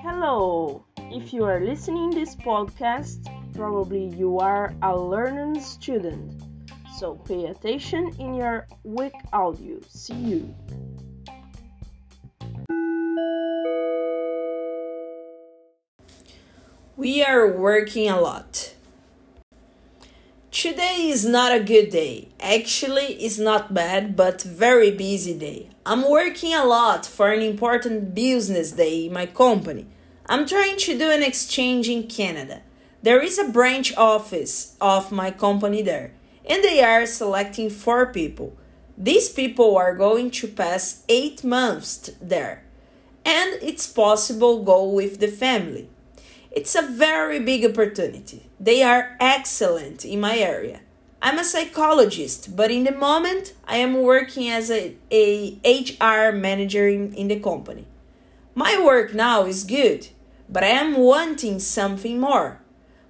Hello! If you are listening this podcast, probably you are a learning student. So pay attention in your week audio. See you. We are working a lot. Today is not a good day. Actually, it's not bad, but very busy day. I'm working a lot for an important business day in my company. I'm trying to do an exchange in Canada. There is a branch office of my company there, and they are selecting four people. These people are going to pass 8 months there, and it's possible go with the family. It's a very big opportunity. They are excellent in my area. I'm a psychologist, but in the moment I am working as a, a HR manager in, in the company. My work now is good, but I am wanting something more.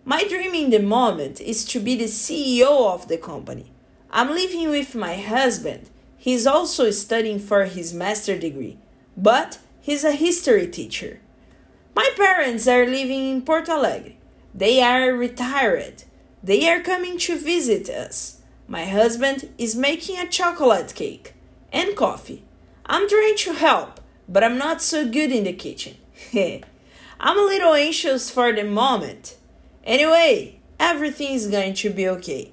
My dream in the moment is to be the CEO of the company. I'm living with my husband. He's also studying for his master degree, but he's a history teacher. My parents are living in Porto Alegre. They are retired. They are coming to visit us. My husband is making a chocolate cake and coffee. I'm trying to help, but I'm not so good in the kitchen. I'm a little anxious for the moment. Anyway, everything is going to be okay.